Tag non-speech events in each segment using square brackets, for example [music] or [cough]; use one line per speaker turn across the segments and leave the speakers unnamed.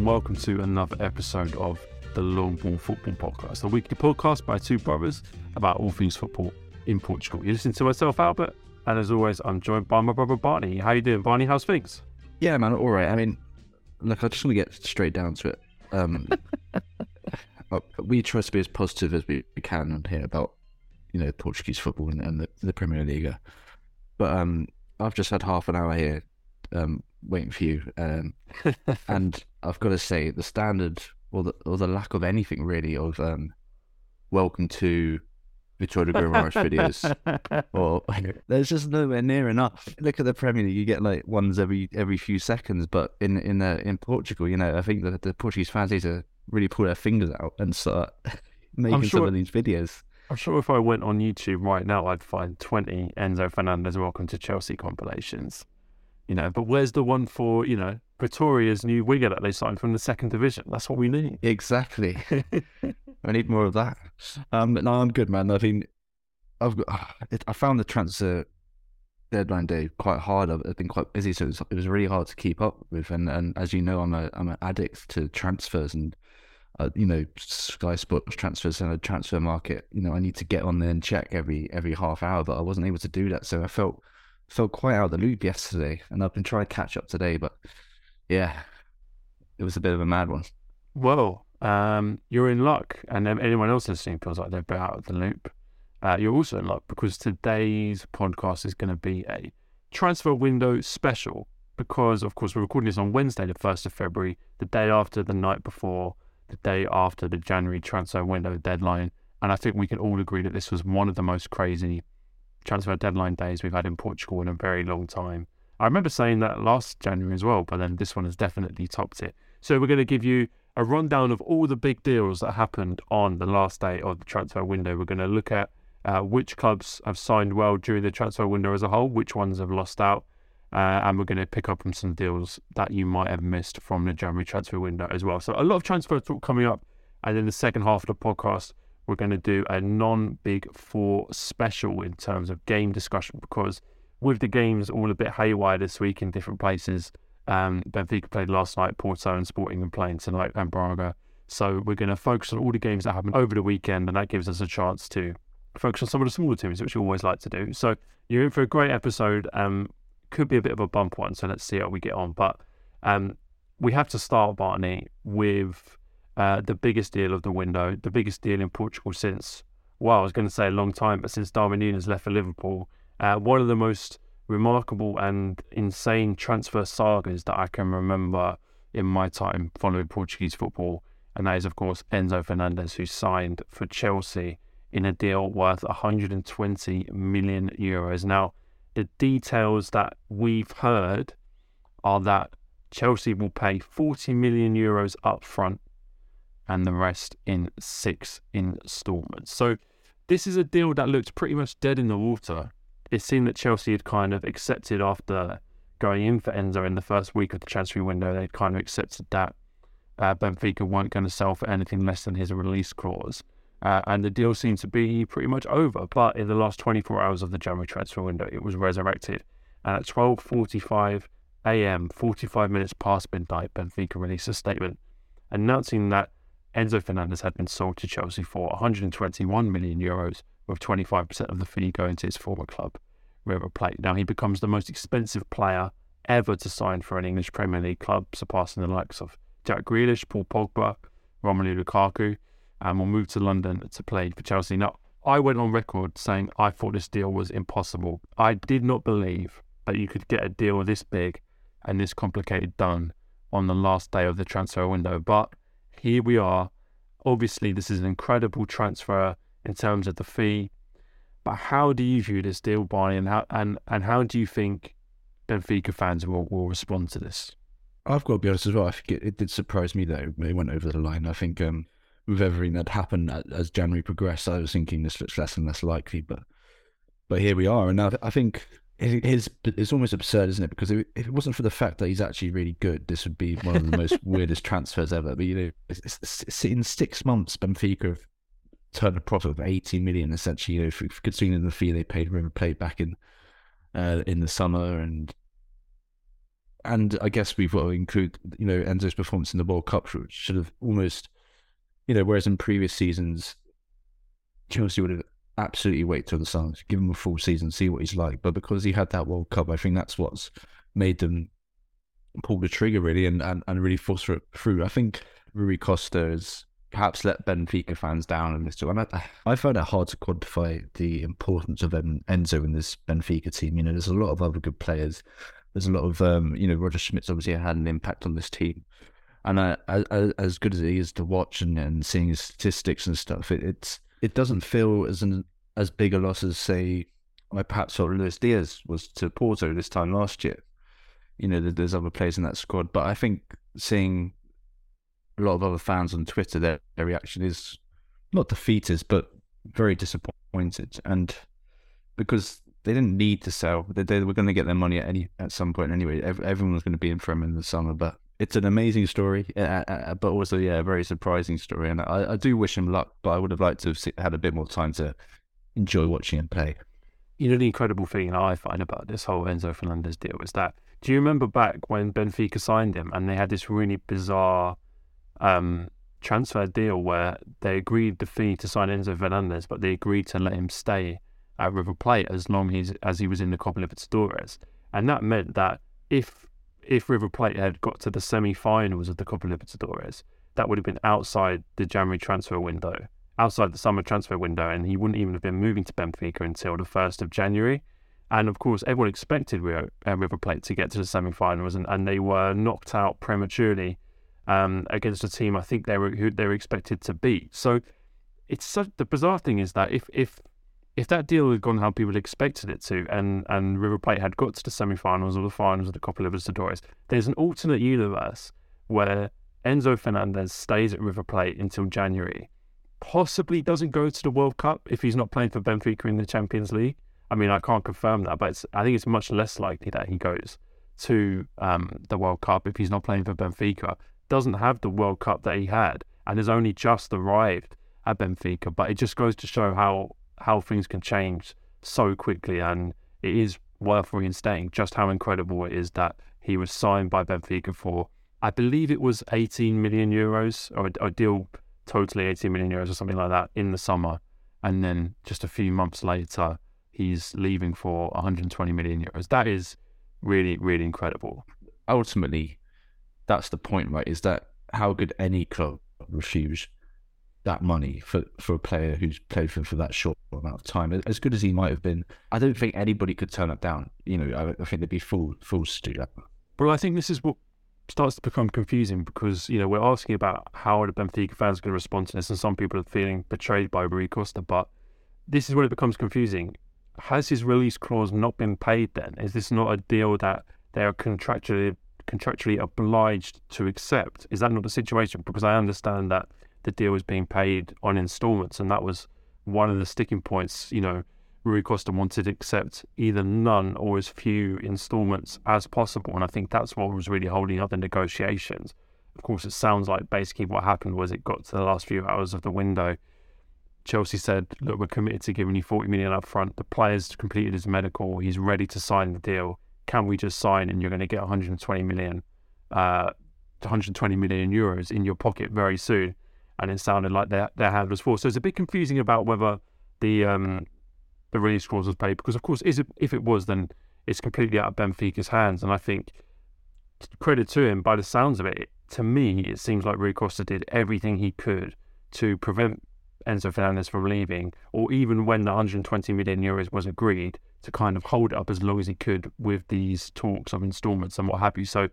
and welcome to another episode of the Long Ball Football Podcast, a weekly podcast by two brothers about all things football in Portugal. You listen to myself, Albert, and as always, I'm joined by my brother Barney. How you doing, Barney? How's things?
Yeah, man, all right. I mean, look, I just want to get straight down to it. Um, [laughs] uh, we try to be as positive as we, we can on here about, you know, Portuguese football and, and the, the Premier League. But um, I've just had half an hour here um, waiting for you, um, [laughs] and I've got to say the standard or the or the lack of anything really of um, welcome to Victoria Guimarães videos, [laughs] or there's just nowhere near enough. Look at the Premier League; you get like ones every every few seconds, but in in uh, in Portugal, you know, I think that the Portuguese fans need to really pull their fingers out and start [laughs] making
sure-
some of these videos.
I'm sure if I went on YouTube right now, I'd find 20 Enzo Fernandez Welcome to Chelsea compilations. You know, but where's the one for, you know, Pretoria's new winger that they signed from the second division? That's what we need.
Exactly. [laughs] I need more of that. Um, no, I'm good, man. I mean, I've got, [sighs] it, I found the transfer deadline day quite hard. I've I've been quite busy, so it was, it was really hard to keep up with. And, and as you know, I'm a I'm an addict to transfers and uh, you know Sky Sports transfers and a transfer market. You know, I need to get on there and check every every half hour, but I wasn't able to do that, so I felt felt quite out of the loop yesterday. And I've been trying to catch up today, but yeah, it was a bit of a mad one.
Well, um, you're in luck, and anyone else listening feels like they're a bit out of the loop. Uh, you're also in luck because today's podcast is going to be a transfer window special. Because, of course, we're recording this on Wednesday, the 1st of February, the day after the night before, the day after the January transfer window deadline. And I think we can all agree that this was one of the most crazy transfer deadline days we've had in Portugal in a very long time. I remember saying that last January as well, but then this one has definitely topped it. So we're going to give you a rundown of all the big deals that happened on the last day of the transfer window. We're going to look at uh, which clubs have signed well during the transfer window as a whole, which ones have lost out, uh, and we're going to pick up on some deals that you might have missed from the January transfer window as well. So a lot of transfer talk coming up, and in the second half of the podcast, we're going to do a non-big four special in terms of game discussion because with the games all a bit haywire this week in different places. Um, Benfica played last night, Porto and Sporting and playing tonight, and Braga. So we're going to focus on all the games that happened over the weekend, and that gives us a chance to focus on some of the smaller teams, which we always like to do. So you're in for a great episode. Um, could be a bit of a bump one, so let's see how we get on. But um, we have to start, Barney, with uh, the biggest deal of the window, the biggest deal in Portugal since, well, I was going to say a long time, but since Darwin Núñez left for Liverpool. Uh, one of the most remarkable and insane transfer sagas that I can remember in my time following Portuguese football. And that is, of course, Enzo Fernandez, who signed for Chelsea in a deal worth 120 million euros. Now, the details that we've heard are that Chelsea will pay 40 million euros up front and the rest in six installments. So, this is a deal that looked pretty much dead in the water. It seemed that Chelsea had kind of accepted after going in for Enzo in the first week of the transfer window, they'd kind of accepted that uh, Benfica weren't going to sell for anything less than his release clause. Uh, and the deal seemed to be pretty much over. But in the last 24 hours of the January transfer window, it was resurrected. And at 12.45 a.m., 45 minutes past midnight, Benfica released a statement announcing that Enzo Fernandez had been sold to Chelsea for 121 million euros, with 25% of the fee going to his former club, River Plate. Now he becomes the most expensive player ever to sign for an English Premier League club, surpassing the likes of Jack Grealish, Paul Pogba, Romelu Lukaku, and will move to London to play for Chelsea. Now, I went on record saying I thought this deal was impossible. I did not believe that you could get a deal this big and this complicated done on the last day of the transfer window. But here we are. Obviously, this is an incredible transfer in terms of the fee. But how do you view this deal, Barney, and how and, and how do you think Benfica fans will, will respond to this?
I've got to be honest as well. I think it, it did surprise me though. It went over the line. I think um, with everything that happened as January progressed, I was thinking this looks less and less likely. But but here we are, and I, I think it is it's almost absurd, isn't it? Because if it wasn't for the fact that he's actually really good, this would be one of the most [laughs] weirdest transfers ever. But you know, it's, it's, it's in six months, Benfica have turned a profit of eighty million essentially. You know, considering the fee they paid River Plate back in uh, in the summer and and I guess we've got to include, you know, Enzo's performance in the World Cup, which should have almost, you know, whereas in previous seasons, Chelsea would have absolutely wait till the summer, give him a full season, see what he's like. But because he had that World Cup, I think that's what's made them pull the trigger really and, and, and really force it through. I think Rui Costa has perhaps let Benfica fans down in this. And I, I find it hard to quantify the importance of Enzo in this Benfica team. You know, there's a lot of other good players. There's a lot of, um, you know, Roger Schmidt's obviously had an impact on this team. And I, I, as good as it is to watch and, and seeing his statistics and stuff, it, it's it doesn't feel as an as big a loss as say I perhaps thought Luis Diaz was to Porto this time last year. You know, there's other players in that squad, but I think seeing a lot of other fans on Twitter, their, their reaction is not defeatist, but very disappointed. And because they didn't need to sell, they, they were going to get their money at any at some point anyway. Everyone was going to be in for them in the summer, but it's an amazing story, uh, uh, but also yeah, a very surprising story. And I, I do wish him luck, but I would have liked to have had a bit more time to enjoy watching him play.
You know the incredible thing I find about this whole Enzo Fernandez deal is that do you remember back when Benfica signed him and they had this really bizarre um, transfer deal where they agreed the fee to sign Enzo Fernandez, but they agreed to let him stay at River Plate as long as as he was in the Copa Libertadores, and that meant that if if River Plate had got to the semi-finals of the Copa Libertadores, that would have been outside the January transfer window, outside the summer transfer window, and he wouldn't even have been moving to Benfica until the first of January. And of course, everyone expected Rio, uh, River Plate to get to the semi-finals, and, and they were knocked out prematurely um, against a team I think they were who they were expected to beat. So it's such, the bizarre thing is that if if if that deal had gone how people expected it to, and, and River Plate had got to the semi-finals or the finals of the Copa Libertadores, there's an alternate universe where Enzo Fernandez stays at River Plate until January, possibly doesn't go to the World Cup if he's not playing for Benfica in the Champions League. I mean, I can't confirm that, but I think it's much less likely that he goes to um, the World Cup if he's not playing for Benfica. Doesn't have the World Cup that he had and has only just arrived at Benfica, but it just goes to show how how things can change so quickly, and it is worth reinstating just how incredible it is that he was signed by Benfica for, I believe it was 18 million euros or a, deal totally 18 million euros or something like that in the summer, and then just a few months later he's leaving for 120 million euros. That is really really incredible.
Ultimately, that's the point, right? Is that how could any club refuse that money for, for a player who's played for, for that short amount of time. As good as he might have been, I don't think anybody could turn it down. You know, I, I think they'd be full, fools to do that.
Well, I think this is what starts to become confusing because, you know, we're asking about how the Benfica fans are going to respond to this, and some people are feeling betrayed by Rui Costa, but this is where it becomes confusing. Has his release clause not been paid then? Is this not a deal that they are contractually contractually obliged to accept? Is that not the situation? Because I understand that the deal was being paid on installments, and that was one of the sticking points. You know, Rui Costa wanted to accept either none or as few installments as possible, and I think that's what was really holding up the negotiations. Of course, it sounds like basically what happened was it got to the last few hours of the window. Chelsea said, "Look, we're committed to giving you 40 million up front. The player's completed his medical. He's ready to sign the deal. Can we just sign and you're going to get 120 million, uh, 120 million euros in your pocket very soon?" and it sounded like their their hand was full. So it's a bit confusing about whether the um, the release clause was paid because, of course, is it, if it was, then it's completely out of Benfica's hands. And I think credit to him, by the sounds of it, to me, it seems like Rui Costa did everything he could to prevent Enzo Fernandez from leaving, or even when the 120 million euros was agreed, to kind of hold it up as long as he could with these talks of instalments and what have you. So,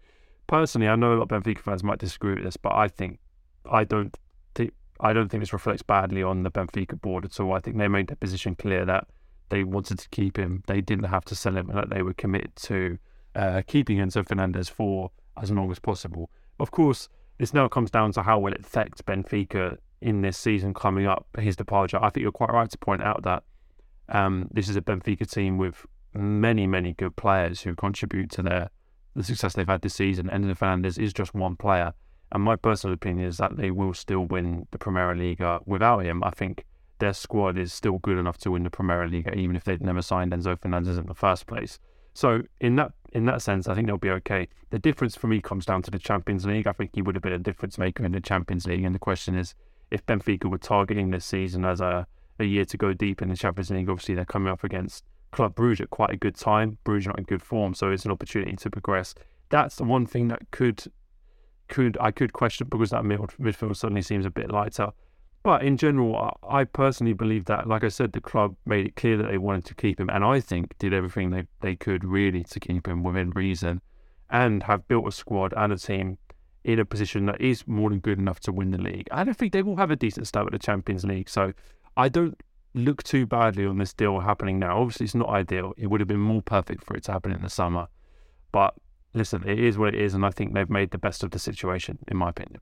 personally, I know a lot of Benfica fans might disagree with this, but I think I don't I don't think this reflects badly on the Benfica board at all. I think they made their position clear that they wanted to keep him. They didn't have to sell him, and that they were committed to uh, keeping Enzo Fernandez for as long as possible. Of course, this now comes down to how will it affect Benfica in this season coming up. His departure. I think you're quite right to point out that um, this is a Benfica team with many, many good players who contribute to their the success they've had this season. Enzo Fernandez is just one player. And my personal opinion is that they will still win the Premier League without him. I think their squad is still good enough to win the Premier League, even if they'd never signed Enzo Fernandez in the first place. So in that in that sense, I think they'll be okay. The difference for me comes down to the Champions League. I think he would have been a difference maker in the Champions League. And the question is, if Benfica were targeting this season as a, a year to go deep in the Champions League, obviously they're coming up against Club Bruges at quite a good time. Bruges not in good form, so it's an opportunity to progress. That's the one thing that could could I could question because that mid- midfield suddenly seems a bit lighter. But in general, I personally believe that, like I said, the club made it clear that they wanted to keep him, and I think did everything they, they could really to keep him within reason, and have built a squad and a team in a position that is more than good enough to win the league. And I think they will have a decent start at the Champions League. So I don't look too badly on this deal happening now. Obviously, it's not ideal. It would have been more perfect for it to happen in the summer, but listen, it is what it is, and I think they've made the best of the situation, in my opinion.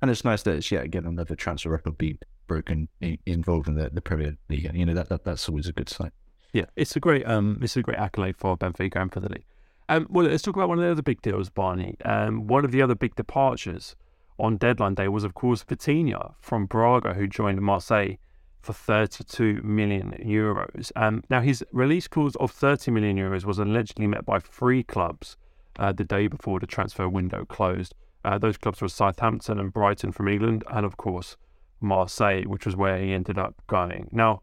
And it's nice that it's yet again another transfer record being broken involved in the, the Premier League. You know that, that that's always a good sign.
Yeah, it's a great um, it's a great accolade for Benfica and for the league. Um, well, let's talk about one of the other big deals, Barney. Um, one of the other big departures on deadline day was, of course, Vitinha from Braga, who joined Marseille for 32 million euros. Um, now, his release clause of 30 million euros was allegedly met by three clubs uh, the day before the transfer window closed. Uh, those clubs were Southampton and Brighton from England, and of course, Marseille, which was where he ended up going. Now,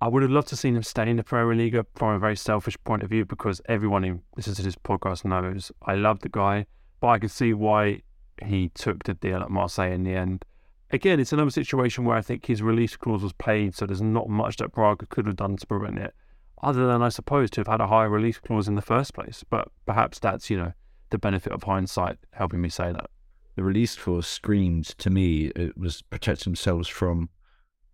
I would have loved to seen him stay in the Premier League from a very selfish point of view because everyone who listens to this podcast knows I love the guy, but I can see why he took the deal at Marseille in the end again, it's another situation where I think his release clause was paid, so there's not much that Braga could have done to prevent it, other than I suppose to have had a higher release clause in the first place. But perhaps that's you know the benefit of hindsight helping me say that.
The release clause screamed to me it was protect themselves from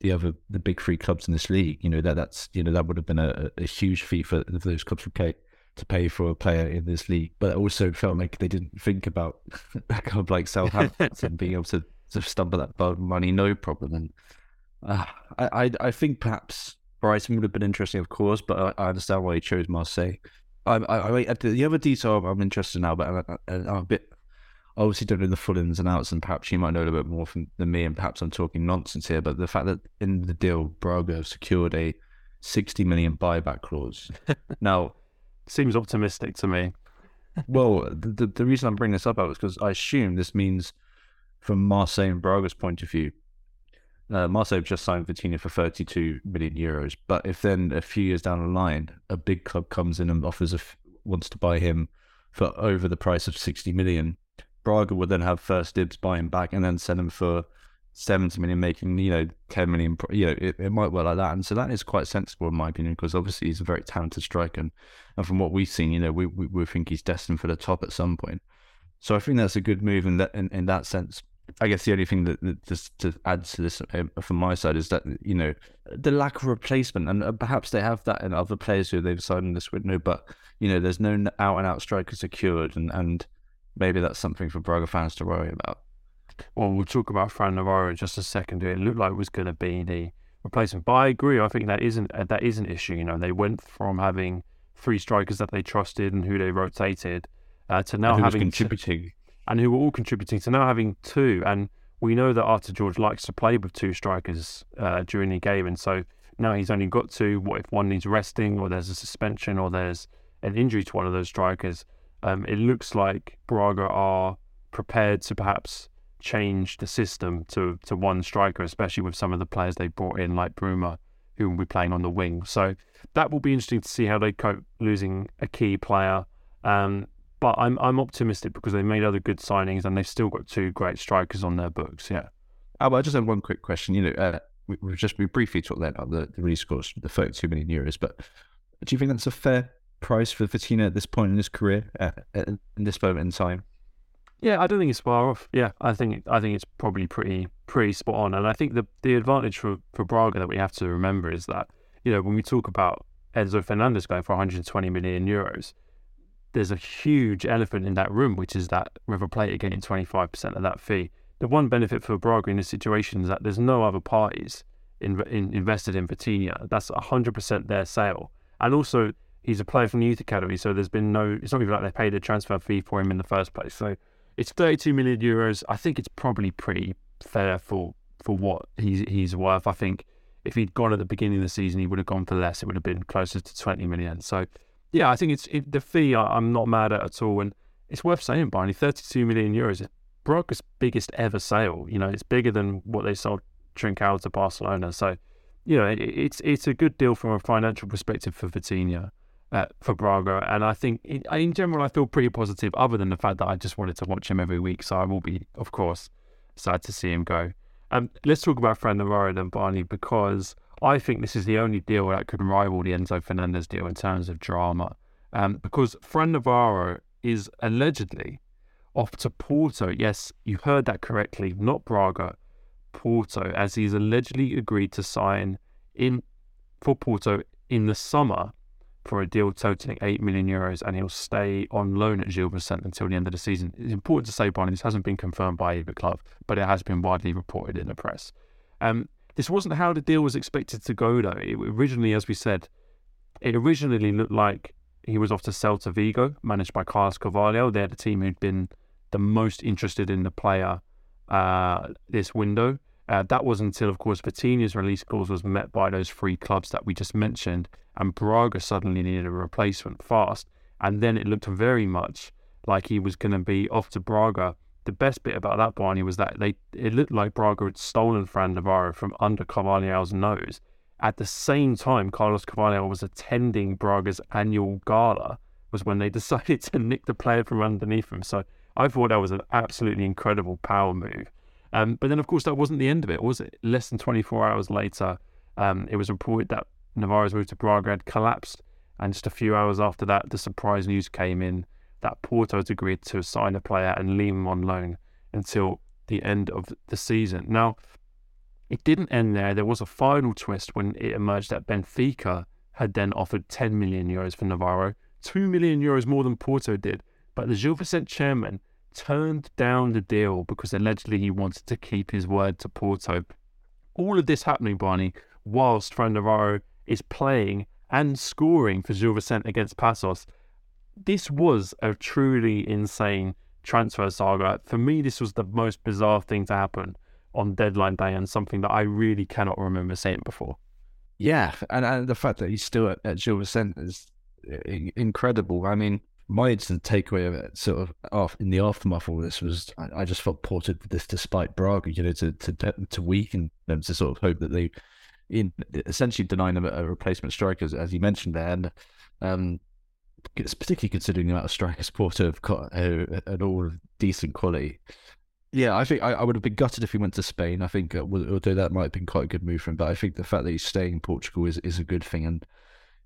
the other the big three clubs in this league. You know that that's you know that would have been a, a huge fee for, those clubs to pay to pay for a player in this league. But it also felt like they didn't think about [laughs] a club like Southampton [laughs] being able to to stumble that money, no problem. And uh, I, I, I think perhaps Brighton would have been interesting, of course, but I, I understand why he chose Marseille. I, I, I, the other detail I'm interested now, but I'm, I'm a bit obviously don't know the full ins and outs, and perhaps you might know a little bit more from, than me, and perhaps I'm talking nonsense here. But the fact that in the deal, Braga have secured a 60 million buyback clause. [laughs] now,
seems optimistic to me.
well, the, the, reason I'm bringing this up is because I assume this means from Marseille and Braga's point of view, uh, Marseille just signed Vitinha for 32 million euros. But if then a few years down the line, a big club comes in and offers a f- wants to buy him for over the price of 60 million, Braga would then have first dibs buy him back and then sell him for 70 million, making, you know, 10 million. You know, it, it might work like that. And so that is quite sensible, in my opinion, because obviously he's a very talented striker. And, and from what we've seen, you know, we, we, we think he's destined for the top at some point. So I think that's a good move in that in, in that sense. I guess the only thing that, that just to add to this um, from my side is that you know the lack of replacement, and perhaps they have that in other players who they've signed in this window, but you know there's no out and out striker secured, and and maybe that's something for Braga fans to worry about.
Well, we'll talk about Fran Navarro in just a second. It looked like it was going to be the replacement, but I agree. I think that isn't uh, that is an issue. You know, they went from having three strikers that they trusted and who they rotated uh, to now having
contributing
and who were all contributing to now having two. And we know that Artur Jorge likes to play with two strikers uh, during the game, and so now he's only got two. What if one needs resting, or there's a suspension, or there's an injury to one of those strikers? Um, it looks like Braga are prepared to perhaps change the system to to one striker, especially with some of the players they brought in, like Bruma, who will be playing on the wing. So that will be interesting to see how they cope losing a key player. Um, but I'm I'm optimistic because they made other good signings and they've still got two great strikers on their books. Yeah.
Oh, I just have one quick question. You know, uh, we, have just we briefly talked about the, the release clause, the 32 million euros, but do you think that's a fair price for Vitinha at this point in his career, uh, in this moment in time?
Yeah, I don't think it's far off. Yeah, I think I think it's probably pretty pretty spot on. And I think the the advantage for for Braga that we have to remember is that you know when we talk about Enzo Fernandez going for 120 million euros, there's a huge elephant in that room, which is that River Plate are getting 25% of that fee. The one benefit for Braga in this situation is that there's no other parties in, in, invested in Vitinha. That's 100% their sale. And also, he's a player from the youth academy, so there's been no, it's not even like they paid a transfer fee for him in the first place. So it's 32 million euros. I think it's probably pretty fair for, for what he's, he's worth. I think if he'd gone at the beginning of the season, he would have gone for less. It would have been closer to 20 million. So yeah, I think it's it, the fee. I, I'm not mad at at all, and it's worth saying, Barney. 32 million euros. Braga's biggest ever sale. You know, it's bigger than what they sold Trincão to Barcelona. So, you know, it, it's it's a good deal from a financial perspective for Vitinha, uh, for Braga, and I think in, in general I feel pretty positive. Other than the fact that I just wanted to watch him every week, so I will be, of course, sad to see him go. Um, let's talk about Fran Navarro then, Barney, because I think this is the only deal that could rival the Enzo Fernandez deal in terms of drama. Um, because Fran Navarro is allegedly off to Porto. Yes, you heard that correctly, not Braga, Porto, as he's allegedly agreed to sign in for Porto in the summer for a deal totaling 8 million euros and he'll stay on loan at Gil Vicente until the end of the season. It's important to say, Barney, this hasn't been confirmed by either club, but it has been widely reported in the press. Um, this wasn't how the deal was expected to go, though. It originally, as we said, it originally looked like he was off to Celta Vigo, managed by Carlos Carvalhal. They're the team who'd been the most interested in the player uh, this window. Uh, that was until, of course, Vitinha's release clause was met by those three clubs that we just mentioned, and Braga suddenly needed a replacement fast. And then it looked very much like he was going to be off to Braga. The best bit about that, Barney, was that they it looked like Braga had stolen Fran Navarro from under Carvalhal's nose. At the same time, Carlos Carvalhal was attending Braga's annual gala, was when they [laughs] decided to nick the player from underneath him. So I thought that was an absolutely incredible power move. Um, but then, of course, that wasn't the end of it, was it? Less than 24 hours later, um, it was reported that Navarro's move to Braga had collapsed. And just a few hours after that, the surprise news came in that Porto had agreed to sign a player and leave him on loan until the end of the season. Now, it didn't end there. There was a final twist when it emerged that Benfica had then offered 10 million euros for Navarro, 2 million euros more than Porto did. But the Gil Vicente chairman turned down the deal because allegedly he wanted to keep his word to Porto. All of this happening, Barney, whilst Fran Navarro is playing and scoring for Gil Vicente against Paços. This was a truly insane transfer saga. For me, this was the most bizarre thing to happen on deadline day and something that I really cannot remember seeing before.
Yeah, and, and the fact that he's still at, at Gil Vicente is incredible. I mean, my instant takeaway of it, sort of off in the aftermath of all this, was I, I just felt ported this despite Braga, you know, to to to weaken them to sort of hope that they, in essentially denying them a replacement striker, as, as you mentioned there, and um, particularly considering the amount of strikers Porto have got uh, at all decent quality. Yeah, I think I, I, would have been gutted if he went to Spain. I think, uh, although that might have been quite a good move for him, but I think the fact that he's staying in Portugal is, is a good thing, and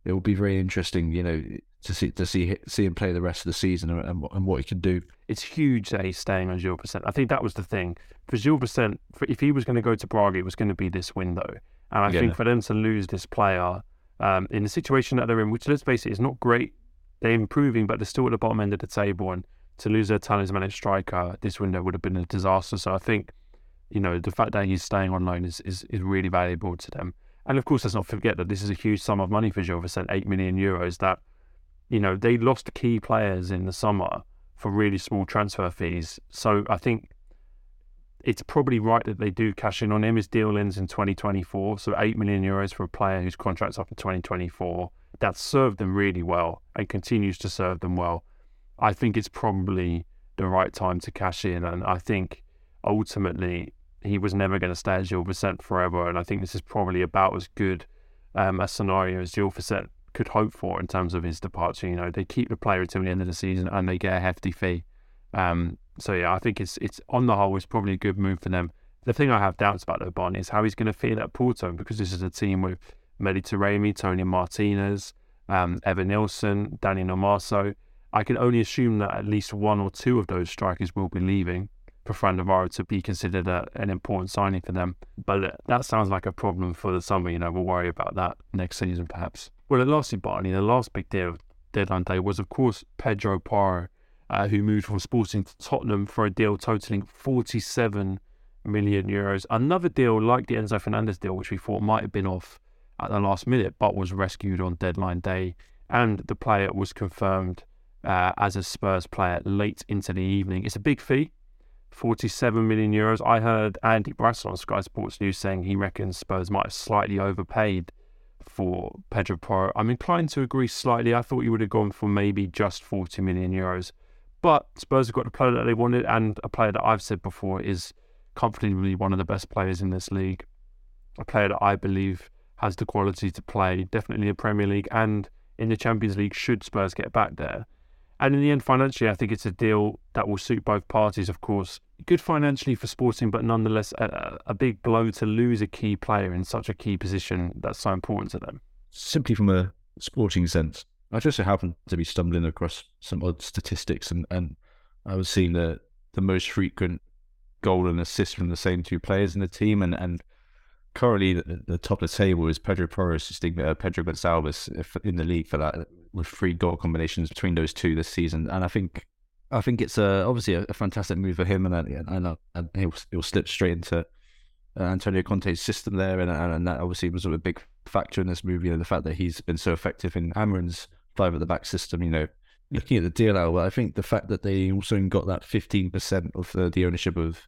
it will be very interesting, you know, to see to see see him play the rest of the season and, and, and what he can do.
It's huge that he's staying on Gil Vicente. I think that was the thing for Gil Vicente. If he was going to go to Braga, it was going to be this window, and I yeah. think for them to lose this player um, in the situation that they're in, which let's face it, is not great. They're improving, but they're still at the bottom end of the table, and to lose their talismanic striker this window would have been a disaster. So I think, you know, the fact that he's staying on loan is, is, is really valuable to them. And of course, let's not forget that this is a huge sum of money for Gil Vicente, 8 million euros, that, you know, they lost key players in the summer for really small transfer fees. So I think it's probably right that they do cash in on him. His deal ends in 2024. So 8 million euros for a player whose contract's up in 2024. That served them really well and continues to serve them well. I think it's probably the right time to cash in. And I think ultimately he was never going to stay at Gil Vicente forever. And I think this is probably about as good um, a scenario as Gil Vicente could hope for in terms of his departure. You know, they keep the player until the end of the season and they get a hefty fee. Um, so yeah, I think it's it's on the whole, it's probably a good move for them. The thing I have doubts about though, Bon, is how he's going to feel at Porto because this is a team with Taremi, Toni Martinez, um, Evanilson, Danny Namaso. I can only assume that at least one or two of those strikers will be leaving for Fran Navarro to be considered a, an important signing for them. But that sounds like a problem for the summer. You know, we'll worry about that next season perhaps. Well, lastly, Barney, the last big deal deadline day was, of course, Pedro Porro, uh, who moved from Sporting to Tottenham for a deal totaling 47 million euros. Another deal like the Enzo Fernandez deal, which we thought might have been off at the last minute, but was rescued on deadline day. And the player was confirmed uh, as a Spurs player late into the evening. It's a big fee, 47 million euros. I heard Andy Brassell on Sky Sports News saying he reckons Spurs might have slightly overpaid for Pedro Porro. I'm inclined to agree slightly. I thought you would have gone for maybe just 40 million euros. But Spurs have got a player that they wanted and a player that I've said before is comfortably one of the best players in this league. A player that I believe has the quality to play definitely in the Premier League and in the Champions League should Spurs get back there. And in the end, financially, I think it's a deal that will suit both parties, of course. Good financially for Sporting, but nonetheless a, a big blow to lose a key player in such a key position that's so important to them.
Simply from a sporting sense, I just happened to be stumbling across some odd statistics, and, and I was seeing the, the most frequent goal and assist from the same two players in the team, and, and currently the, the top of the table is Pedro assisting uh, Pedro Gonçalves in the league for that with three goal combinations between those two this season, and I think I think it's obviously a, a, fantastic move for him, and and, and, and he'll, he'll slip straight into uh, Antonio Conte's system there, and, and that obviously was a big factor in this movie, you know, the fact that he's been so effective in Amorim's five at the back system, you know. Looking at the deal I think the fact that they also got that 15% of the, the ownership of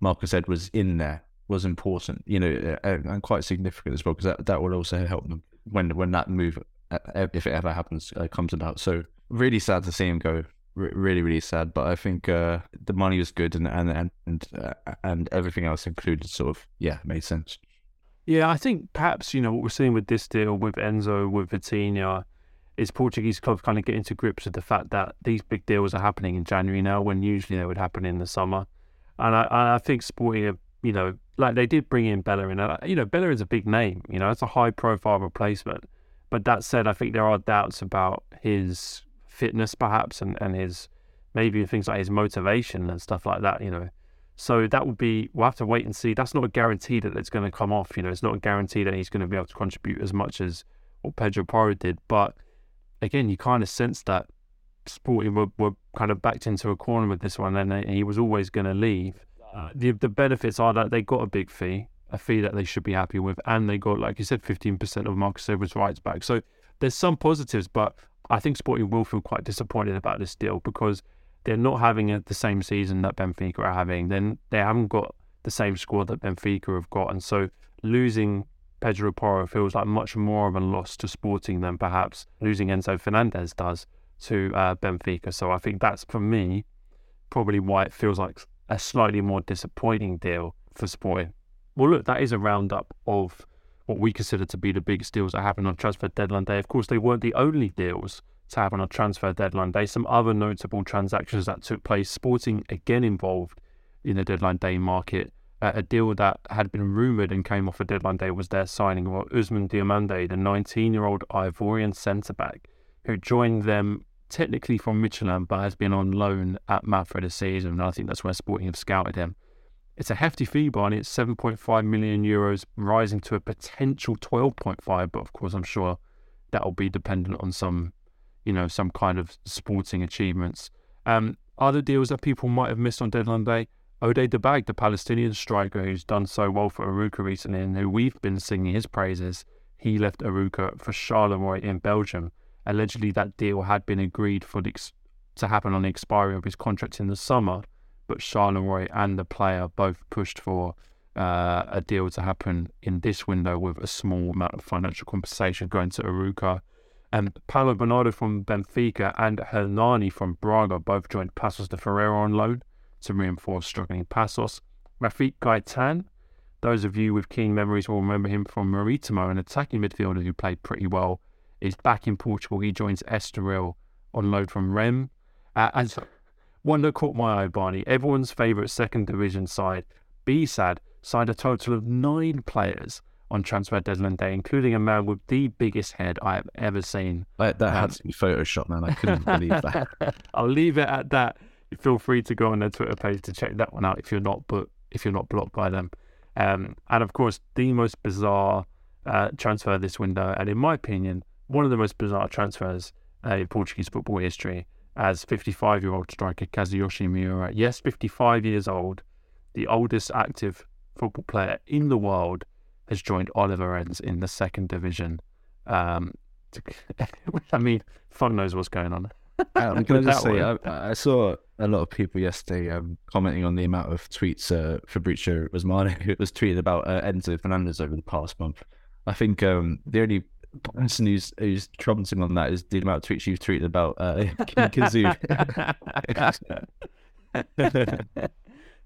Marcus Edwards in there was important, you know, and, and quite significant as well, because that, that will also help them when when that move, uh, if it ever happens, uh, comes about. So really sad to see him go. Really, really sad. But I think uh, the money was good, and and and and, uh, and everything else included, sort of, yeah, made sense.
Yeah, I think perhaps you know what we're seeing with this deal with Enzo with Vitinha is Portuguese clubs kind of getting to grips with the fact that these big deals are happening in January now, when usually they would happen in the summer. And I, I think Sporting, you know, like they did bring in Bella Bellerin. You know, Bella is a big name. You know, it's a high profile replacement. But that said, I think there are doubts about his fitness, perhaps, and, and his maybe things like his motivation and stuff like that. You know, so that would be we'll have to wait and see. That's not a guarantee that it's going to come off. You know, it's not a guarantee that he's going to be able to contribute as much as what Pedro Porro did. But again, you kind of sense that Sporting were, were kind of backed into a corner with this one, and he was always going to leave. Uh, the the benefits are that they got a big fee, a fee that they should be happy with, and they got, like you said, fifteen percent of Marcus Edwards' rights back. So there's some positives, but I think Sporting will feel quite disappointed about this deal because they're not having a, the same season that Benfica are having. Then they haven't got the same squad that Benfica have got, and so losing Pedro Porro feels like much more of a loss to Sporting than perhaps losing Enzo Fernandez does to uh, Benfica. So I think that's for me probably why it feels like a slightly more disappointing deal for Sporting. Well, look, that is a roundup of what we consider to be the biggest deals that happened on transfer deadline day. Of course, they weren't the only deals to happen on transfer deadline day. Some other notable transactions that took place, Sporting again involved in the deadline day market. Uh, a deal that had been rumoured and came off a deadline day was their signing of Ousmane Diomande, the 19 year old Ivorian centre back, who joined them technically from Midtjylland, but has been on loan at Mafra this season. And I think that's where Sporting have scouted him. It's a hefty fee, Barney. It's 7.5 million euros, rising to a potential 12.5. But of course, I'm sure that will be dependent on some, you know, some kind of sporting achievements. Um, other deals that people might have missed on deadline day. Oday Dabbagh, the Palestinian striker who's done so well for Arouca recently and who we've been singing his praises, he left Arouca for Charleroi in Belgium. Allegedly, that deal had been agreed for the, to happen on the expiry of his contract in the summer, but Charleroi and the player both pushed for uh, a deal to happen in this window with a small amount of financial compensation going to Arouca. And Paulo Bernardo from Benfica and Hernani from Braga both joined Paços de Ferreira on loan to reinforce struggling Paços. Rafik Guitane, those of you with keen memories will remember him from Maritimo, an attacking midfielder who played pretty well is back in Portugal. He joins Estoril on loan from Rennes. Uh, and one that caught my eye, Barney, everyone's favourite second division side, BSAD, signed a total of nine players on transfer deadline day, including a man with the biggest head I have ever seen.
That, that had to be Photoshop, man. I couldn't believe that. [laughs]
I'll leave it at that. Feel free to go on their Twitter page to check that one out if you're not, but if you're not blocked by them. Um, and of course, the most bizarre uh, transfer this window, and in my opinion, one of the most bizarre transfers uh, in Portuguese football history as 55 year old striker Kazuyoshi Miura. Yes, 55 years old, the oldest active football player in the world, has joined Oliveirense in the second division. Um, [laughs] I mean, fun knows what's going on.
I'm [laughs] going to say, I, I, saw a lot of people yesterday um, commenting on the amount of tweets uh, Fabrizio Romano [laughs] was tweeted about uh, Enzo Fernandez over the past month. I think um, the only person who's who's trumpeting on that is the amount of tweets you've tweeted about uh, [laughs] Kazoo. [laughs]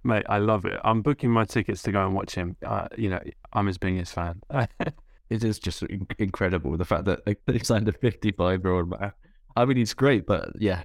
Mate, I love it. I'm booking my tickets to go and watch him. Uh, you know, I'm his biggest fan. [laughs]
it is just in- incredible the fact that they signed a 55 year old man. I mean, he's great, but yeah.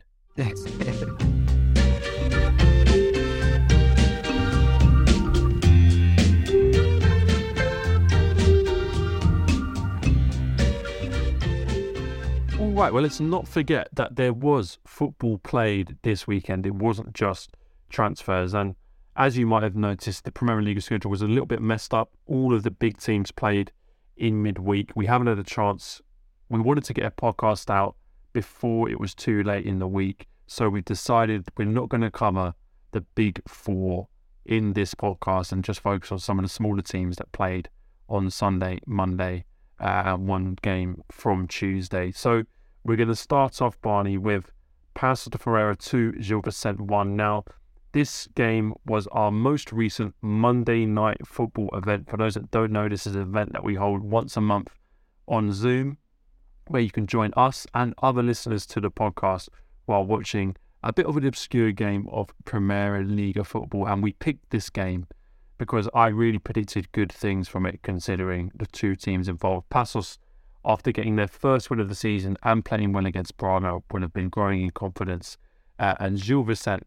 Right, well, let's not forget that there was football played this weekend. It wasn't just transfers. And as you might have noticed, the Premier League schedule was a little bit messed up. All of the big teams played in midweek. We haven't had a chance. We wanted to get a podcast out before it was too late in the week. So we decided we're not going to cover the big four in this podcast and just focus on some of the smaller teams that played on Sunday, Monday, uh, one game from Tuesday. So we're going to start off, Barney, with de Ferreira 2, Gil Vicente 1. Now, this game was our most recent Monday night football event. For those that don't know, this is an event that we hold once a month on Zoom, where you can join us and other listeners to the podcast while watching a bit of an obscure game of Primeira Liga football. And we picked this game because I really predicted good things from it, considering the two teams involved. Paços, after getting their first win of the season and playing well against Braga, would have been growing in confidence. Uh, and Gil Vicente,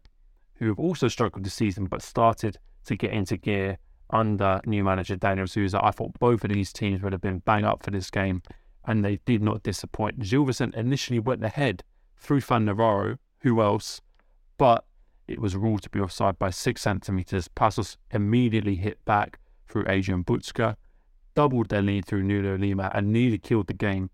who have also struggled this season but started to get into gear under new manager Daniel Sousa. I thought both of these teams would have been bang up for this game, and they did not disappoint. Gil Vicente initially went ahead through Fran Navarro, who else? But it was ruled to be offside by six centimetres. Paços immediately hit back through Adrian Butzke, doubled their lead through Nuno Lima, and nearly killed the game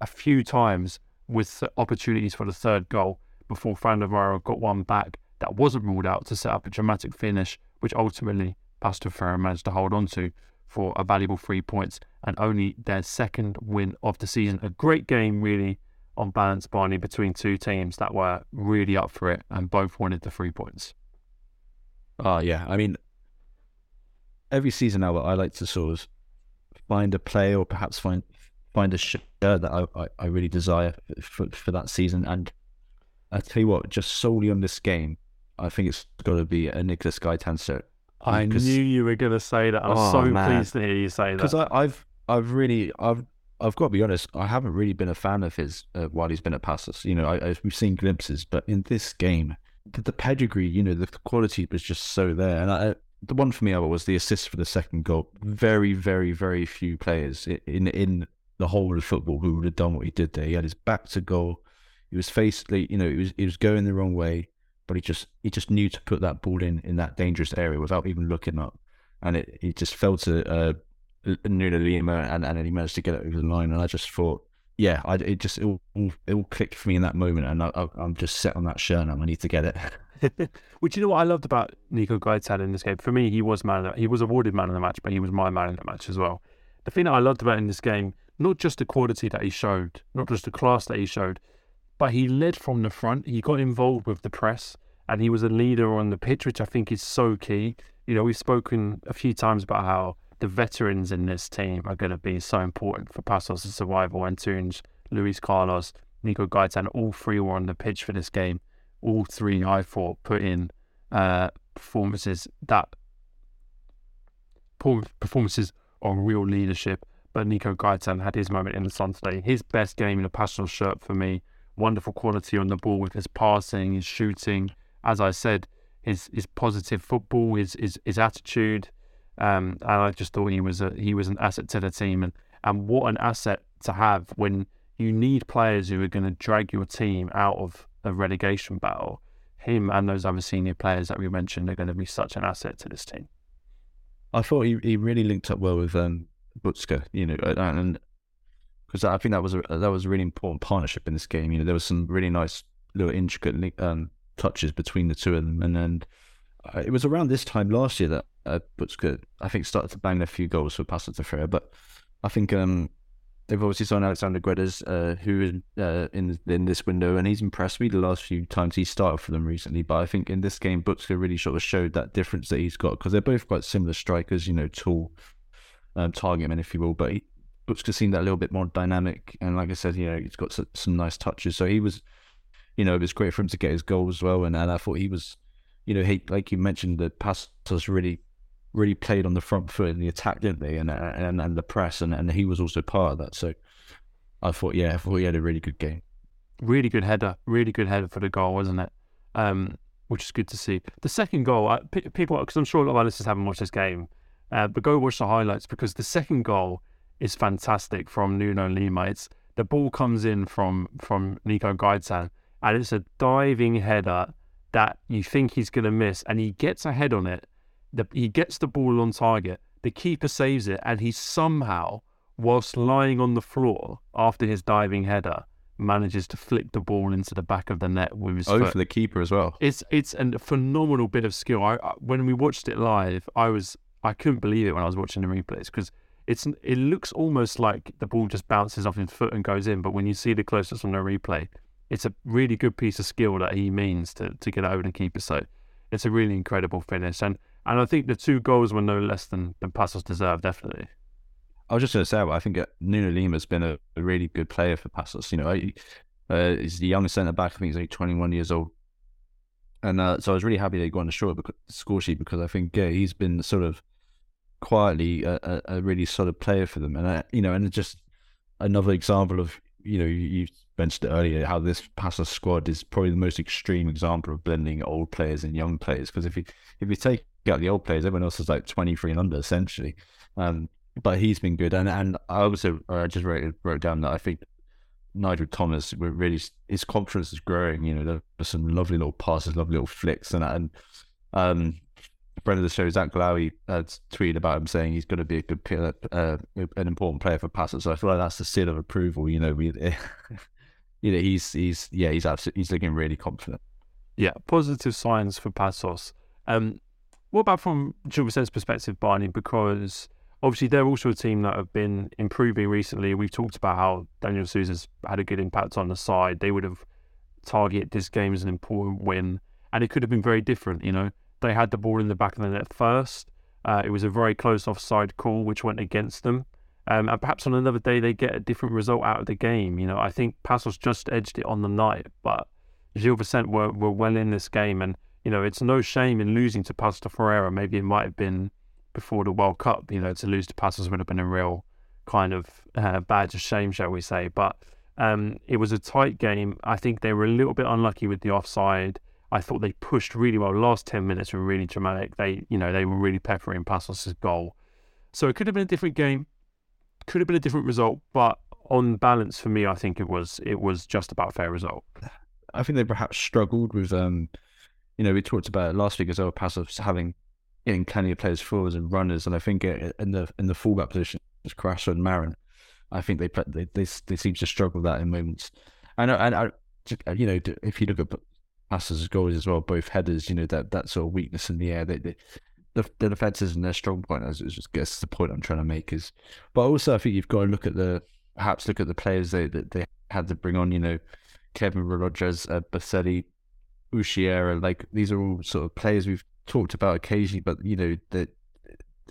a few times with opportunities for the third goal before Fran Navarro got one back that wasn't ruled out to set up a dramatic finish, which ultimately de Ferreira managed to hold on to for a valuable three points and only their second win of the season. A great game, really, on balance, Barney, between two teams that were really up for it and both wanted the three points.
Oh, yeah. I mean, every season now, I like to sort of find a play or perhaps find find a shirt that I, I, I really desire for, for that season. And I tell you what, just solely on this game, I think it's got to be a Nicholas Gaitan shirt.
I knew you were going to say that. I'm oh, so man. pleased to hear you say that.
Because I've I've really I've I've got to be honest. I haven't really been a fan of his uh, while he's been at Paços. You know, I, I, we've seen glimpses, but in this game, the, the, pedigree, you know, the quality was just so there. And I, the one for me was the assist for the second goal. Very, very, very few players in in the whole of football who would have done what he did there. He had his back to goal. He was faced, you know, he was he was going the wrong way, but he just he just knew to put that ball in in that dangerous area without even looking up, and it he just fell to uh, Nuno Lima, and and he managed to get it over the line. And I just thought, yeah, I, it just it all, it all clicked for me in that moment, and I, am just set on that shirt. I need to get it. [laughs] [laughs]
Which you know what I loved about Nico Gaitan in this game? For me, he was man. The, he was awarded man of the match, but he was my man of the match as well. The thing that I loved about in this game, not just the quality that he showed, not just the class that he showed, but he led from the front. He got involved with the press, and he was a leader on the pitch, which I think is so key. You know, we've spoken a few times about how the veterans in this team are going to be so important for Paços' survival. Antunes, Luis Carlos, Nico Gaitan, all three were on the pitch for this game. All three, I thought, put in uh, performances that performances on real leadership. But Nico Gaitan had his moment in the sun today. His best game in a Paços shirt for me. Wonderful quality on the ball with his passing, his shooting. As I said, his his positive football, his his, his attitude, um, and I just thought he was a he was an asset to the team, and and what an asset to have when you need players who are going to drag your team out of a relegation battle. Him and those other senior players that we mentioned are going to be such an asset to this team.
I thought he, he really linked up well with um, Butzke, you know, and because I think that was a that was a really important partnership in this game. You know, there was some really nice little intricate um, touches between the two of them, and then uh, it was around this time last year that uh, Butzke, I think, started to bang a few goals for de Ferreira. But I think um, they've obviously signed Alexandre Guedes, uh, who is uh, in in this window, and he's impressed me the last few times he started for them recently. But I think in this game, Butzke really sort of showed that difference that he's got because they're both quite similar strikers, you know, tall, um, target men, if you will. But he, looks to seem that little bit more dynamic. And like I said, you know, he's got some, some nice touches. So he was, you know, it was great for him to get his goal as well. And, and I thought he was, you know, he like you mentioned, the pass was really, really played on the front foot in the attack, didn't they? And and and the press, and, and he was also part of that. So I thought, yeah, I thought he had a really good game.
Really good header, really good header for the goal, wasn't it? Um, which is good to see. The second goal, I, p- people, because I'm sure a lot of our listeners haven't watched this game, uh, but go watch the highlights because the second goal is fantastic from Nuno Lima. It's the ball comes in from from Nico Gaitán, and it's a diving header that you think he's going to miss, and he gets a head on it. The, he gets the ball on target. The keeper saves it, and he somehow, whilst lying on the floor after his diving header, manages to flick the ball into the back of the net with his
oh,
foot.
for the keeper as well.
It's it's a phenomenal bit of skill. I, I when we watched it live, I was I couldn't believe it when I was watching the replays because it's it looks almost like the ball just bounces off his foot and goes in, but when you see the closest on the replay, it's a really good piece of skill that he means to to get over the keeper. So it's a really incredible finish, and and I think the two goals were no less than than Paços deserved, definitely.
I was just going to say, I think Nuno Lima's been a, a, really good player for Paços. You know, uh, he's the youngest centre back. I think he's only 21 years old. And uh, so I was really happy they got on the short score sheet because I think yeah, he's been sort of quietly a, a, really solid player for them. And uh, you know, and just another example of you know you mentioned earlier how this Paços squad is probably the most extreme example of blending old players and young players. Because if you if you take out the old players, everyone else is like 23 and under essentially. Um, but he's been good. And and I also I just wrote wrote down that I think Nigel Thomas really his confidence is growing. You know, there's some lovely little passes, lovely little flicks, and and um, friend of the show Zach Lowy uh, tweeted about him saying he's going to be a good player, uh, an important player for Paços. So I feel like that's the seal of approval. You know, [laughs] you know, he's he's yeah, he's absolutely he's looking really confident.
Yeah, positive signs for Paços. Um, what about from Gil Vicente's perspective, Barney? Because obviously they're also a team that have been improving recently. We've talked about how Daniel Sousa's had a good impact on the side. They would have targeted this game as an important win, and it could have been very different. You know, they had the ball in the back of the net first. Uh, it was a very close offside call, which went against them. Um, and perhaps on another day they get a different result out of the game. You know, I think Paços just edged it on the night, but Gil Vicente were, were well in this game. And, you know, it's no shame in losing to Paços Ferreira. Maybe it might have been before the World Cup. You know, to lose to Paços would have been a real kind of uh, badge of shame, shall we say. But um, it was a tight game. I think they were a little bit unlucky with the offside. I thought they pushed really well. Last ten minutes were really dramatic. They, you know, they were really peppering Paços' goal. So it could have been a different game, could have been a different result. But on balance, for me, I think it was it was just about fair result.
I think they perhaps struggled with, um, you know, we talked about last week as well. Paços having getting plenty of players forwards and runners, and I think in the in the fullback position, it's Carasso and Marin. I think they they they, they seem to struggle with that in moments. Know, and I, you know, if you look at Paços' goals as well, both headers, you know, that that sort of weakness in the air, they, they the, the defense isn't their strong point. As I just guess the point I'm trying to make is, but also I think you've got to look at the perhaps look at the players they that they had to bring on. You know, Kevin Rodriguez, uh, Boselli, Ushiera, like these are all sort of players we've talked about occasionally, but you know that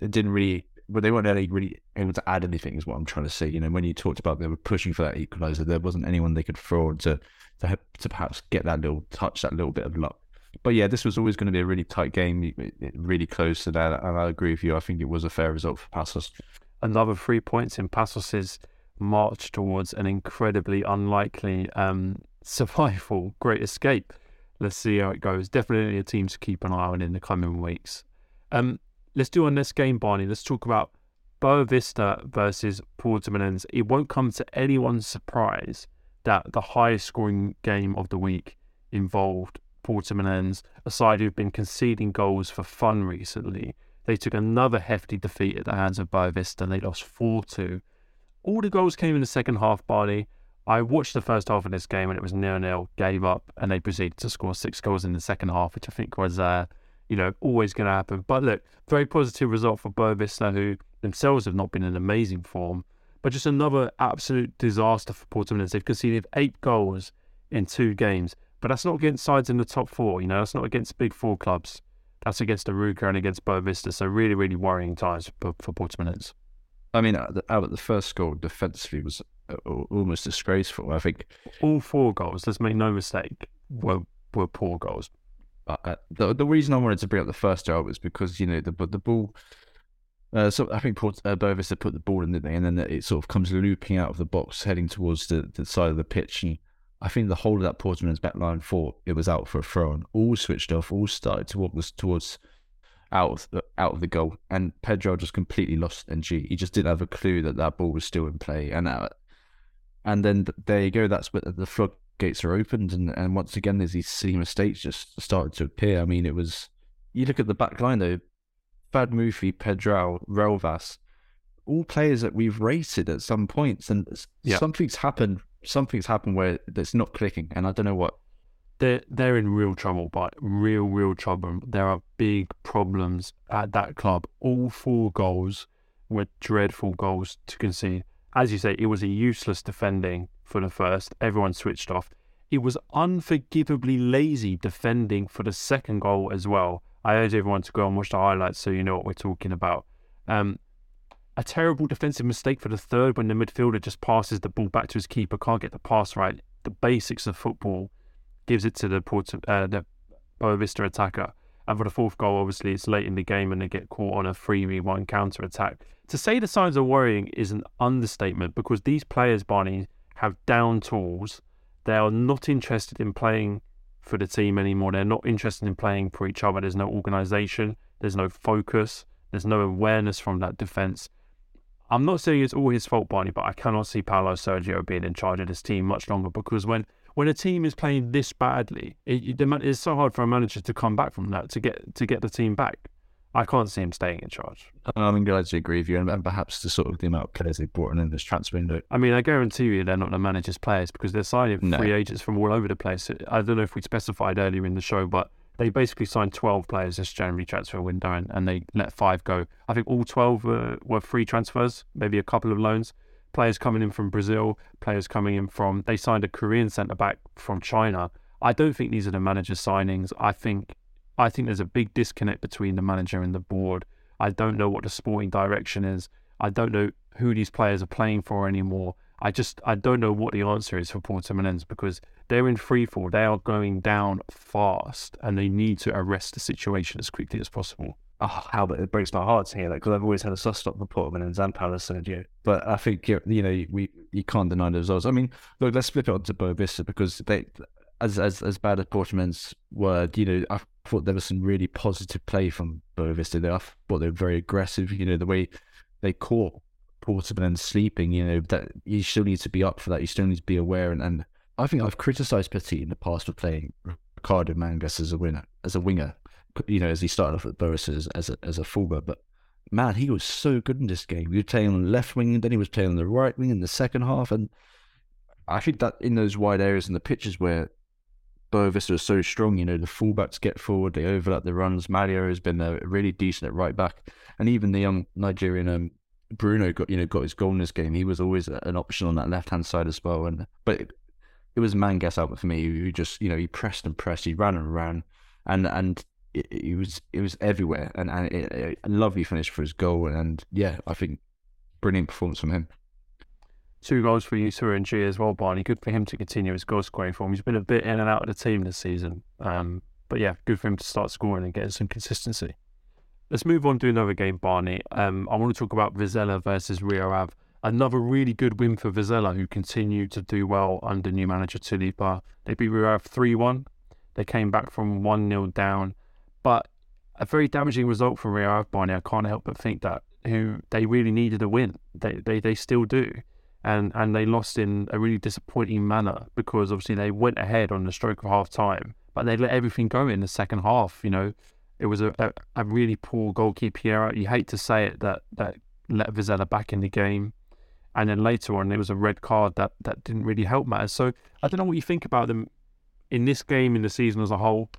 it didn't really. But they weren't really, able to add anything, is what I'm trying to say. You know, when you talked about they were pushing for that equaliser, there wasn't anyone they could throw to to to perhaps get that little touch, that little bit of luck. But yeah, this was always going to be a really tight game, really close to that. And I agree with you. I think it was a fair result for Paços.
Another three points in Paços's march towards an incredibly unlikely um, [laughs] survival, great escape. Let's see how it goes. Definitely a team to keep an eye on in the coming weeks. Um, let's do our next game, Barney. Let's talk about Boavista versus Portimonense. It won't come to anyone's surprise that the highest scoring game of the week involved Portimonense, a side who've been conceding goals for fun recently. They took another hefty defeat at the hands of Boavista. They lost 4 2. All the goals came in the second half, Barney. I watched the first half of this game and it was nil nil, gave up, and they proceeded to score six goals in the second half, which I think was, uh, you know, always going to happen. But look, very positive result for Boavista, who themselves have not been in amazing form, but just another absolute disaster for Portimonense. They've conceded eight goals in two games, but that's not against sides in the top four. You know, that's not against big four clubs. That's against Arouca and against Boavista. So really, really worrying times for, for Portimonense.
I mean, out of the first goal, defensively was uh, almost disgraceful. I think
all four goals. Let's make no mistake, were were poor goals.
Uh, the the reason I wanted to bring up the first goal was because you know the the ball. Uh, so I think Port, uh, Bovis had put the ball in, the net, and then it sort of comes looping out of the box, heading towards the, the side of the pitch. And I think the whole of that Portsmouth's back line thought it was out for a throw, and all switched off, all started to walk towards out of the, out of the goal, and Pedro just completely lost NG. He just didn't have a clue that that ball was still in play, and uh, and then there you go. That's where the floodgates are opened, and, and once again, there's these silly mistakes just started to appear. I mean, it was you look at the back line though, Fahd Moufi, Pedro, Relvas, all players that we've rated at some points, and yeah. something's happened. Something's happened where it's not clicking, and I don't know what
they're they're in real trouble, but real real trouble. There are big problems at that club. All four goals were dreadful goals to concede. As you say, it was a useless defending for the first. Everyone switched off. It was unforgivably lazy defending for the second goal as well. I urge everyone to go and watch the highlights so you know what we're talking about. Um, a terrible defensive mistake for the third when the midfielder just passes the ball back to his keeper, can't get the pass right. The basics of football gives it to the Port uh, the Boavista attacker. And for the fourth goal, obviously, it's late in the game and they get caught on a 3 v 1 counter attack. To say the signs are worrying is an understatement because these players, Barney, have down tools. They are not interested in playing for the team anymore. They're not interested in playing for each other. There's no organisation, there's no focus, there's no awareness from that defence. I'm not saying it's all his fault, Barney, but I cannot see Paulo Sergio being in charge of this team much longer because when when a team is playing this badly, it, it, it's so hard for a manager to come back from that to get to get the team back. I can't see him staying in charge.
I'm glad to agree with you, and, and perhaps the sort of the amount of players they've brought in this transfer window.
I mean, I guarantee you they're not the manager's players because they're signing no. free agents from all over the place. I don't know if we specified earlier in the show, but they basically signed 12 players this January transfer window, and, and they let five go. I think all 12 were, were free transfers, maybe a couple of loans players coming in from Brazil, players coming in from. They signed a Korean centre back from China. I don't think these are the manager signings. I think I think there's a big disconnect between the manager and the board. I don't know what the sporting direction is. I don't know who these players are playing for anymore. I just I don't know what the answer is for Portimonense because they're in free fall. They are going down fast, and they need to arrest the situation as quickly as possible
oh, Albert, it breaks my heart to hear that because I've always had a soft spot for Portman and Zampala Sergio. But I think you know we you can't deny the results. I mean, look, let's flip it on to Boavista because they, as as as bad as Portman's were, you know, I thought there was some really positive play from Boavista. There, I thought they were very aggressive. You know, the way they caught Portman and sleeping. You know, that you still need to be up for that. You still need to be aware. And, and I think I've criticised Petit in the past for playing Ricardo Mangas as a winner, as a winger you know, as he started off at Boris as, as a as a fullback. But man, he was so good in this game. He was playing on the left wing, and then he was playing on the right wing in the second half. And I think that in those wide areas and the pitches where Boavista is so strong, you know, the fullbacks get forward, they overlap the runs. Mario has been uh, really decent at right back, and even the young Nigerian um, Bruno got you know got his goal in this game. He was always an option on that left hand side as well. And but it, it was Mangas out for me who just you know he pressed and pressed, he ran and ran, and and it, was it was everywhere, and and it, it, a lovely finish for his goal, and yeah, I think brilliant performance from him.
Two goals for Yusupha Njie as well, Barney. Good for him to continue his goal scoring form. He's been a bit in and out of the team this season, um, but yeah, good for him to start scoring and getting some consistency. Let's move on to another game, Barney. Um, I want to talk about Vizela versus Rio Ave. Another really good win for Vizela, who continue to do well under new manager Tulipa. They beat Rio Ave 3 1. They came back from 1 0 down but a very damaging result for Ave Barney. I can't help but think that who they really needed a win. They they, they still do. And and they lost in a really disappointing manner because obviously they went ahead on the stroke of half time, but they let everything go in the second half. You know, it was a, a, a really poor goalkeeper error. You hate to say it that that let Vizela back in the game. And then later on, there was a red card that, that didn't really help matters. So I don't know what you think about them in this game, in the season as a whole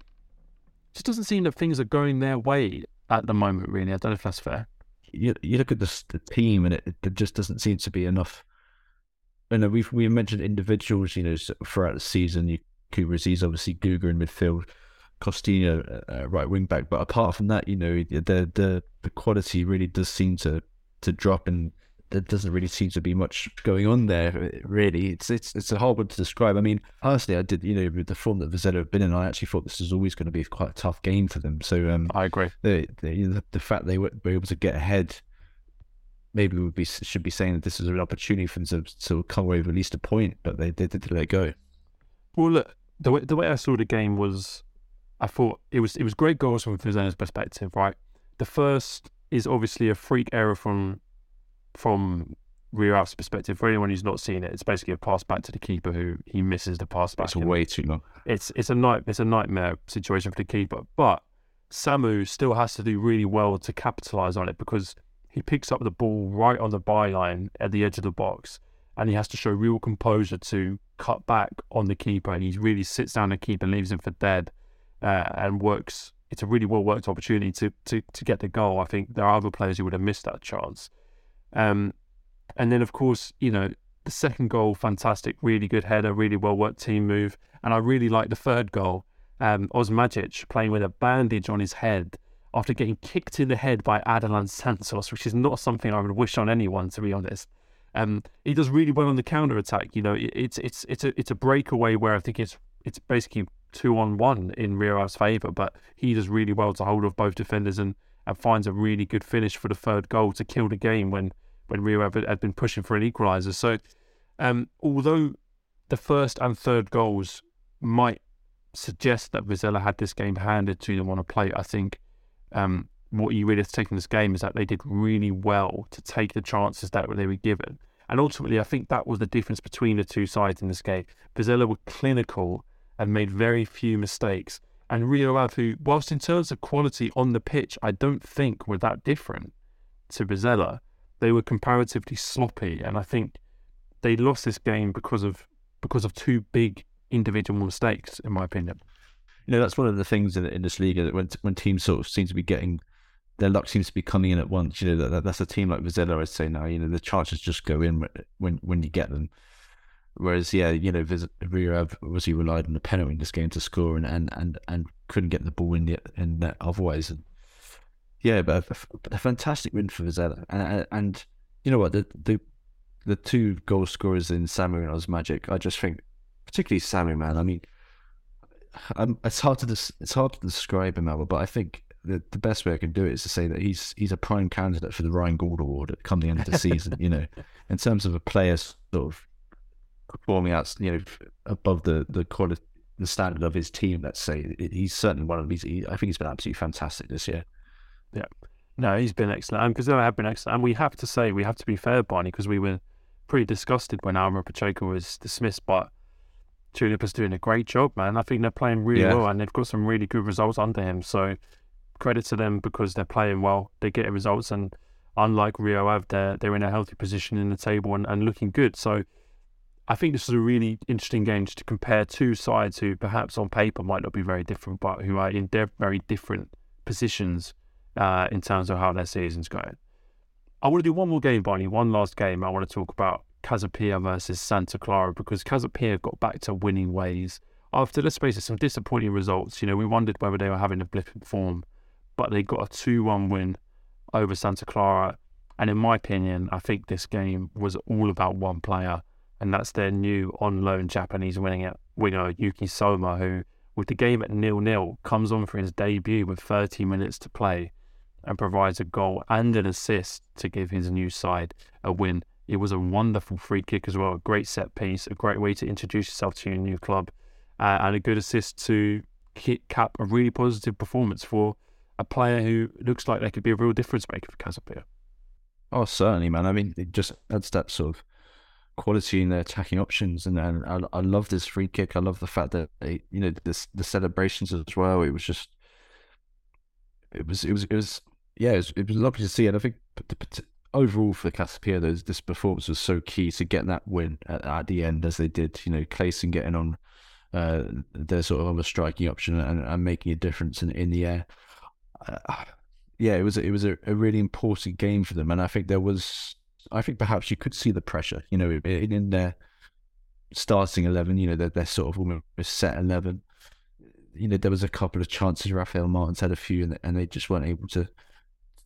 just doesn't seem that things are going their way at the moment. Really, I don't know if that's fair.
You, you look at the, the team, and it, it just doesn't seem to be enough. You know, we've we mentioned individuals. You know, throughout the season, you Kubraziz, obviously Guga in midfield, Costinha uh, right wing back. But apart from that, you know, the the the quality really does seem to to drop, and there doesn't really seem to be much going on there. Really, it's it's it's a hard one to describe. I mean, honestly, I did you know with the form that Vizela have been in, I actually thought this was always going to be quite a tough game for them. So um,
I agree.
The the, you know, the, fact they were, were able to get ahead, maybe we would be should be saying that this is an opportunity for them to, to come away with at least a point, but they they did let go.
Well, look, the way the way I saw the game was, I thought it was it was great goals from Vizela's perspective, right? The first is obviously a freak error from from Ave's perspective. For anyone who's not seen it, it's basically a pass back to the keeper who he misses the pass back.
It's way too long.
It's it's a night it's a nightmare situation for the keeper. But Samu still has to do really well to capitalise on it because he picks up the ball right on the byline at the edge of the box and he has to show real composure to cut back on the keeper and he really sits down the keeper and leaves him for dead uh, and works it's a really well worked opportunity to, to to get the goal. I think there are other players who would have missed that chance. Um, and then of course, you know, the second goal, fantastic, really good header, really well worked team move. And I really like the third goal. Um, Osmajic playing with a bandage on his head after getting kicked in the head by Aderllan Santos, which is not something I would wish on anyone, to be honest. Um, he does really well on the counter attack. You know, it, it's it's it's a it's a breakaway where I think it's it's basically two on one in Ave's favour, but he does really well to hold off both defenders and, and finds a really good finish for the third goal to kill the game when when Rio had been pushing for an equaliser. So, um, although the first and third goals might suggest that Vizela had this game handed to them on a plate, I think um, what you really have to take from this game is that they did really well to take the chances that they were given. And ultimately, I think that was the difference between the two sides in this game. Vizela were clinical and made very few mistakes. And Rio Ave, whilst in terms of quality on the pitch, I don't think were that different to Vizela. They were comparatively sloppy, and I think they lost this game because of because of two big individual mistakes, in my opinion.
You know, that's one of the things in, in this league that when when teams sort of seem to be getting their luck seems to be coming in at once. You know, that, that's a team like Vizela, I'd say now. You know, the chances just go in when when you get them. Whereas, yeah, you know, Rio obviously relied on the penalty in this game to score and and, and, and couldn't get the ball in the in net otherwise. And yeah, but a, a fantastic win for Vizela. And, and you know what, the the the two goal scorers in Samu and Osmajic, I just think, particularly Samu, man. I mean, I'm, it's hard to des- it's hard to describe him, Albert, but I think the, the best way I can do it is to say that he's he's a prime candidate for the Ryan Gauld Award at come the end of the season. you know, [laughs] in terms of a player sort of performing out, you know, above the the quality, the standard of his team. Let's say he's certainly one of these. He, I think he's been absolutely fantastic this year.
Yeah, no, he's been excellent, and Brazil have been excellent. And we have to say, we have to be fair, Barney, because we were pretty disgusted when Álvaro Pacheco was dismissed, but. Tulipa's doing a great job, man. I think they're playing really yeah. well, and they've got some really good results under him. So credit to them because they're playing well. They get results, and unlike Rio Ave, they're they're in a healthy position in the table and, and looking good. So I think this is a really interesting game to compare two sides who perhaps on paper might not be very different, but who are in very different positions uh, in terms of how their season's going. I want to do one more game, Barney. One last game. I want to talk about Casa Pia versus Santa Clara because Casa Pia got back to winning ways after, let's face it, some disappointing results. You know, we wondered whether they were having a blip in form, but they got a 2 1 win over Santa Clara. And in my opinion, I think this game was all about one player and that's their new on loan Japanese winning winger Yuki Soma, who, with the game at nil nil, comes on for his debut with 30 minutes to play and provides a goal and an assist to give his new side a win. It was a wonderful free kick as well, a great set piece, a great way to introduce yourself to your new club, uh, and a good assist to cap a really positive performance for a player who looks like they could be a real difference maker for Casa Pia.
Oh, certainly, man. I mean, it just adds that sort of quality in their attacking options, and, and I, I love this free kick. I love the fact that they, you know, this the celebrations as well. It was just, it was, it was, it was, yeah, it was, it was lovely to see. And I think overall for Casa Pia, this performance was so key to get that win at, at the end, as they did. You know, Clayton getting on uh, their sort of other striking option and, and making a difference in in the air. Uh, yeah, it was it was a, a really important game for them, and I think there was I think perhaps you could see the pressure, you know, in, in their starting 11, you know, they're, they're sort of almost set 11. You know, there was a couple of chances. Rafael Martins had a few, and, and they just weren't able to,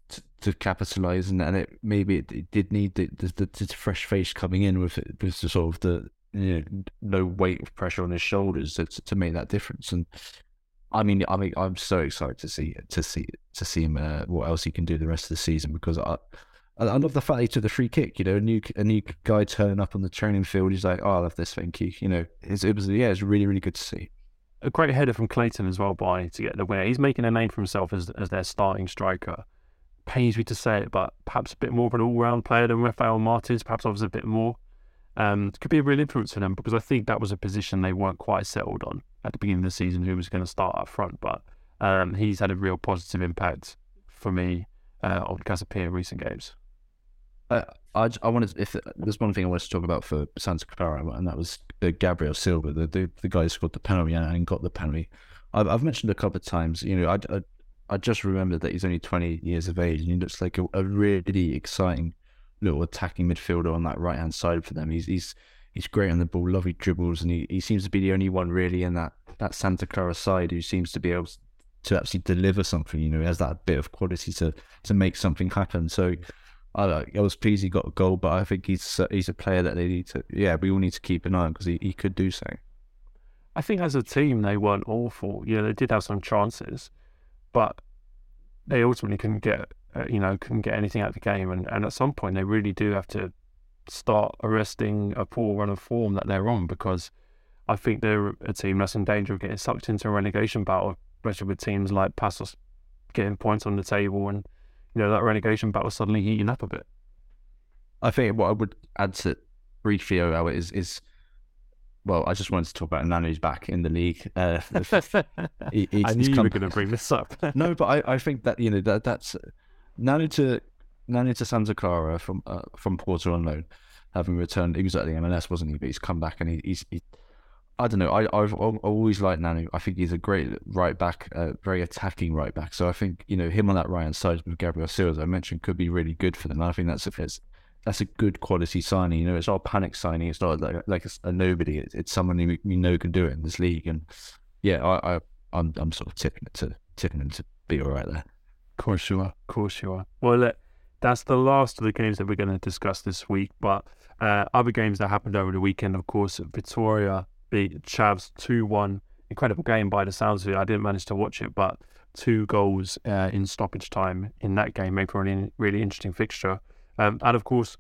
to, to capitalise, and, and it maybe it, it did need the, the, the, fresh face coming in with it, with the sort of the you know no weight of pressure on his shoulders to, to make that difference. And I mean, I mean, I'm so excited to see to see to see him uh, what else he can do the rest of the season because I. I love the fact he took the free kick. You know, a new a new guy turning up on the training field. He's like, "Oh, I love this. Thank you." You know, it was yeah, it's really really good to see
a great header from Clayton as well by to get the winner. He's making a name for himself as as their starting striker. Pains me to say it, but perhaps a bit more of an all round player than Rafael Martins, perhaps offers a bit more. Um, could be a real influence for them because I think that was a position they weren't quite settled on at the beginning of the season who was going to start up front. But um, he's had a real positive impact for me uh, on Casa Pia in recent games.
Uh, I, I wanted if there's one thing I wanted to talk about for Santa Clara, and that was uh, Gabriel Silva, the, the the guy who scored the penalty and got the penalty. I've, I've mentioned a couple of times, you know, I, I, I just remembered that he's only 20 years of age, and he looks like a, a really exciting little attacking midfielder on that right hand side for them. He's he's he's great on the ball, lovely dribbles, and he, he seems to be the only one really in that that Santa Clara side who seems to be able to actually deliver something. You know, he has that bit of quality to to make something happen. So I, I was pleased he got a goal, but I think he's uh, he's a player that they need to. Yeah, we all need to keep an eye on because he, he could do so.
I think as a team they weren't awful. Yeah, they did have some chances, but they ultimately couldn't get uh, you know couldn't get anything out of the game. And, and at some point they really do have to start arresting a poor run of form that they're on because I think they're a team that's in danger of getting sucked into a relegation battle, especially with teams like Paços getting points on the table and you know that relegation battle suddenly heating up a bit.
I think what I would add to briefly it is is well, I just wanted to talk about Nanu's back in the league. Uh, [laughs]
he, [laughs] I knew you were going to bring this up. [laughs]
no, but I, I think that you know that that's Nanu to Nanu to Santa Clara from uh, from Porto on loan, having returned. He was at the MLS, wasn't he? But he's come back and he, he's he, I don't know. I, I've, I've always liked Nanu. I think he's a great right back, uh, very attacking right back. So I think you know him on that right hand side with Gabriel Silva, I mentioned, could be really good for them. I think that's a that's a good quality signing. You know, it's not a panic signing. It's not like, like a, a nobody. It's, it's someone we, we know can do it in this league. And yeah, I, I I'm I'm sort of tipping it to tipping him to be all right there.
Of course you are. Of course you are. Well, that's the last of the games that we're going to discuss this week. But uh, other games that happened over the weekend, of course, Victoria beat Chaves 2 1. Incredible game by the sounds of it. I didn't manage to watch it, but two goals uh, in stoppage time in that game made for a really, really interesting fixture. Um, and of course,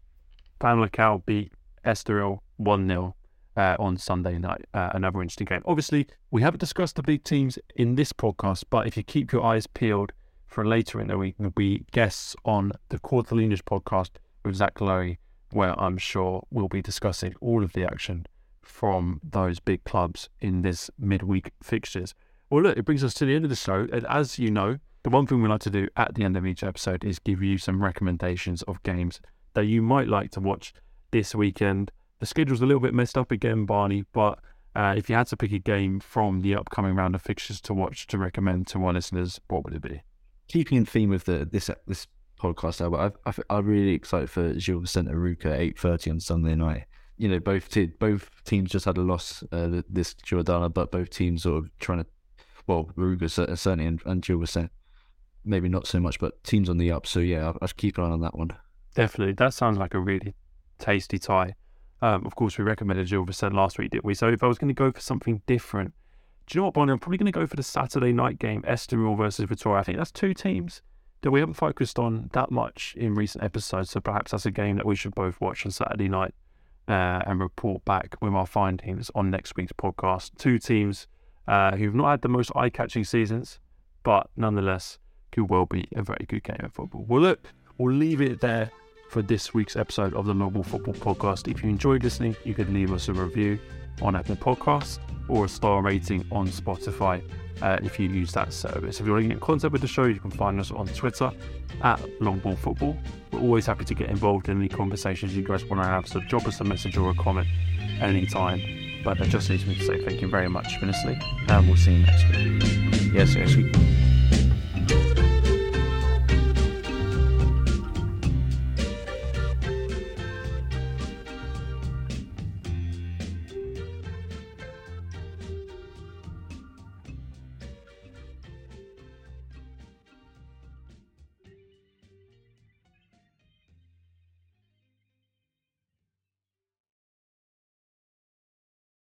Famalicão beat Estoril 1 0 uh, on Sunday night. Uh, another interesting game. Obviously, we haven't discussed the big teams in this podcast, but if you keep your eyes peeled for later in the week, there'll be guests on the Quarterliners podcast with Zach Lowy, where I'm sure we'll be discussing all of the action from those big clubs in this midweek fixtures. Well, look, it brings us to the end of the show. And as you know, the one thing we like to do at the end of each episode is give you some recommendations of games that you might like to watch this weekend. The schedule's a little bit messed up again, Barney, but uh, if you had to pick a game from the upcoming round of fixtures to watch to recommend to our listeners, what would it be?
Keeping in theme with the this this podcast, Albert, I, I, I'm really excited for Gil Vicente Arouca at eight thirty on Sunday night you know, both te- both teams just had a loss uh, this jornada, but both teams sort of trying to, well, Arouca certainly and, and Gil Vicente, maybe not so much, but teams on the up. So yeah, I'll, I'll keep an eye on that one.
Definitely, that sounds like a really tasty tie. Um, of course, we recommended Gil Vicente last week, didn't we? So if I was going to go for something different, do you know what, Bonnie? I'm probably going to go for the Saturday night game, Estoril versus Victoria. I think that's two teams that we haven't focused on that much in recent episodes. So perhaps that's a game that we should both watch on Saturday night uh, and report back with our findings on next week's podcast. Two teams uh, who've not had the most eye catching seasons, but nonetheless could well be a very good game of football. Well, look, we'll leave it there for this week's episode of the Ball Football Podcast. If you enjoyed listening, you could leave us a review on Apple Podcasts or a star rating on Spotify uh, if you use that service. If you want to get in contact with the show, you can find us on Twitter at Longball Football. We're always happy to get involved in any conversations you guys want to have, so drop us a message or a comment anytime. But that just leaves me to say thank you very much for listening, and we'll see you next week.
Yes, yes.